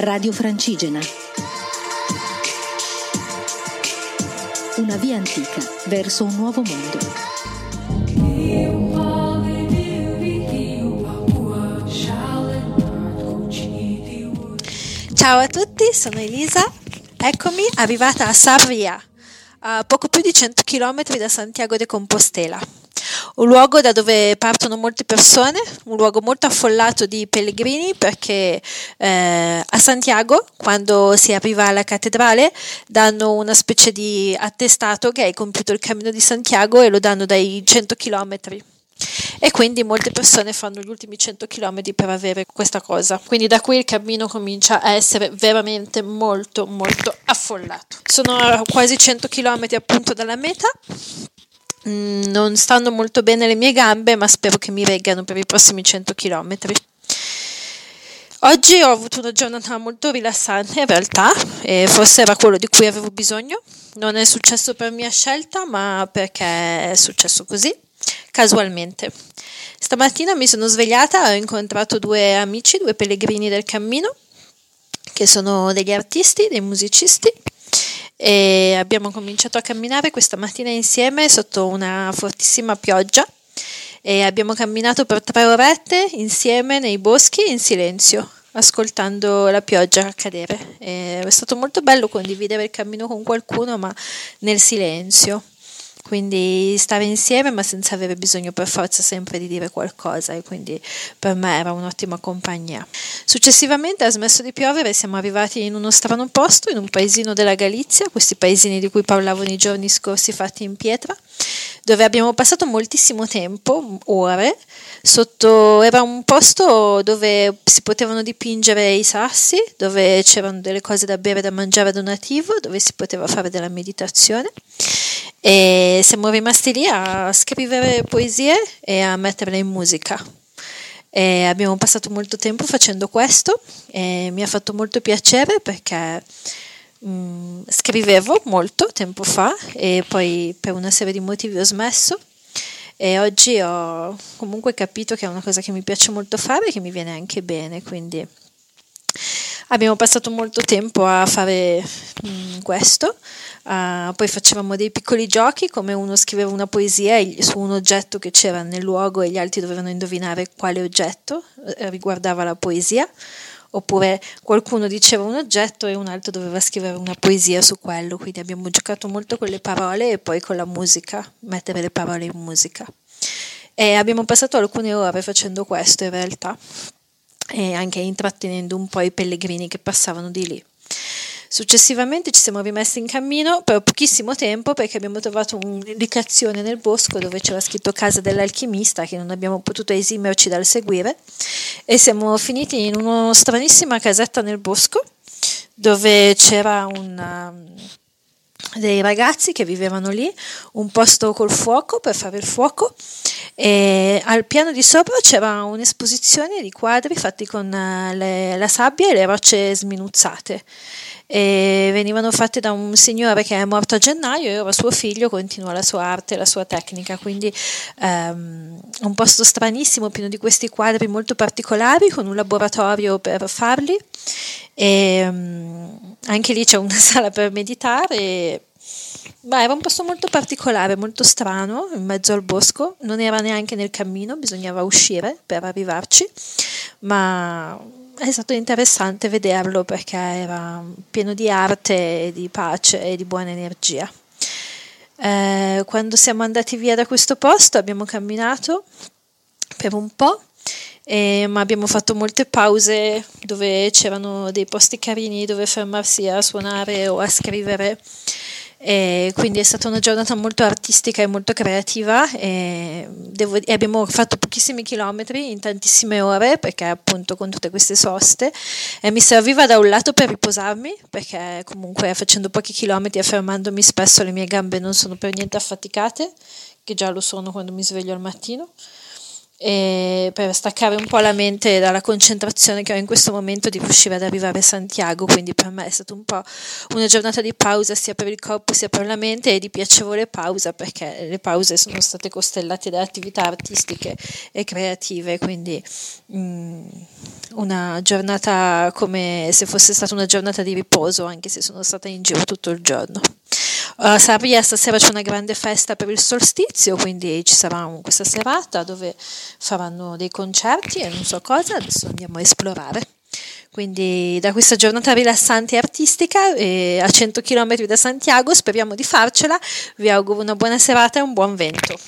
Radio Francigena. Una via antica verso un nuovo mondo. Ciao a tutti, sono Elisa. Eccomi arrivata a Sarria, a poco più di 100 km da Santiago de Compostela. Un luogo da dove partono molte persone, un luogo molto affollato di pellegrini perché eh, a Santiago, quando si arriva alla cattedrale, danno una specie di attestato che hai compiuto il cammino di Santiago e lo danno dai 100 chilometri e quindi molte persone fanno gli ultimi 100 km per avere questa cosa. Quindi da qui il cammino comincia a essere veramente molto molto affollato. Sono quasi 100 km appunto dalla meta. Mm, non stanno molto bene le mie gambe, ma spero che mi reggano per i prossimi 100 km. Oggi ho avuto una giornata molto rilassante in realtà, e forse era quello di cui avevo bisogno. Non è successo per mia scelta, ma perché è successo così casualmente. Stamattina mi sono svegliata ho incontrato due amici, due pellegrini del cammino, che sono degli artisti, dei musicisti, e abbiamo cominciato a camminare questa mattina insieme sotto una fortissima pioggia e abbiamo camminato per tre orette insieme nei boschi in silenzio ascoltando la pioggia cadere. È stato molto bello condividere il cammino con qualcuno, ma nel silenzio quindi stare insieme ma senza avere bisogno per forza sempre di dire qualcosa e quindi per me era un'ottima compagnia. Successivamente ha smesso di piovere e siamo arrivati in uno strano posto, in un paesino della Galizia, questi paesini di cui parlavo nei giorni scorsi fatti in pietra, dove abbiamo passato moltissimo tempo, ore, sotto era un posto dove si potevano dipingere i sassi, dove c'erano delle cose da bere e da mangiare donativo, dove si poteva fare della meditazione e siamo rimasti lì a scrivere poesie e a metterle in musica. E abbiamo passato molto tempo facendo questo e mi ha fatto molto piacere perché mh, mm, scrivevo molto tempo fa e poi per una serie di motivi ho smesso e oggi ho comunque capito che è una cosa che mi piace molto fare e che mi viene anche bene, quindi abbiamo passato molto tempo a fare mh, mm, questo Uh, poi facevamo dei piccoli giochi come uno scriveva una poesia su un oggetto che c'era nel luogo e gli altri dovevano indovinare quale oggetto eh, riguardava la poesia, oppure qualcuno diceva un oggetto e un altro doveva scrivere una poesia su quello, quindi abbiamo giocato molto con le parole e poi con la musica, mettere le parole in musica. E abbiamo passato alcune ore facendo questo in realtà e anche intrattenendo un po' i pellegrini che passavano di lì. Successivamente ci siamo rimessi in cammino per pochissimo tempo perché abbiamo trovato un'indicazione nel bosco dove c'era scritto casa dell'alchimista che non abbiamo potuto esimerci dal seguire e siamo finiti in una stranissima casetta nel bosco dove c'era una, dei ragazzi che vivevano lì, un posto col fuoco per fare il fuoco e al piano di sopra c'era un'esposizione di quadri fatti con eh, le, la sabbia e le rocce sminuzzate. E venivano fatte da un signore che è morto a gennaio e ora suo figlio continua la sua arte, la sua tecnica, quindi um, un posto stranissimo pieno di questi quadri molto particolari con un laboratorio per farli e um, anche lì c'è una sala per meditare. Beh, era un posto molto particolare, molto strano, in mezzo al bosco, non era neanche nel cammino, bisognava uscire per arrivarci, ma è stato interessante vederlo perché era pieno di arte di pace e di buona energia. Eh, quando siamo andati via da questo posto abbiamo camminato per un po', eh, ma abbiamo fatto molte pause dove c'erano dei posti carini dove fermarsi a suonare o a scrivere. E quindi è stata una giornata molto artistica e molto creativa e, devo, e, abbiamo fatto pochissimi chilometri in tantissime ore perché appunto con tutte queste soste. E mi serviva da un lato per riposarmi perché comunque facendo pochi chilometri e fermandomi spesso le mie gambe non sono per niente affaticate che già lo sono quando mi sveglio al mattino e per staccare un po' la mente dalla concentrazione che ho in questo momento di riuscire ad arrivare a Santiago, quindi per me è stata un po' una giornata di pausa sia per il corpo sia per la mente e di piacevole pausa perché le pause sono state costellate da attività artistiche e creative, quindi mm, una giornata come se fosse stata una giornata di riposo, anche se sono stata in giro tutto il giorno. Uh, Sarria stasera c'è una grande festa per il solstizio, quindi ci sarà questa serata dove faranno dei concerti e non so cosa, adesso andiamo a esplorare. Quindi da questa giornata rilassante e artistica eh, a 100 km da Santiago speriamo di farcela, vi auguro una buona serata e un buon vento.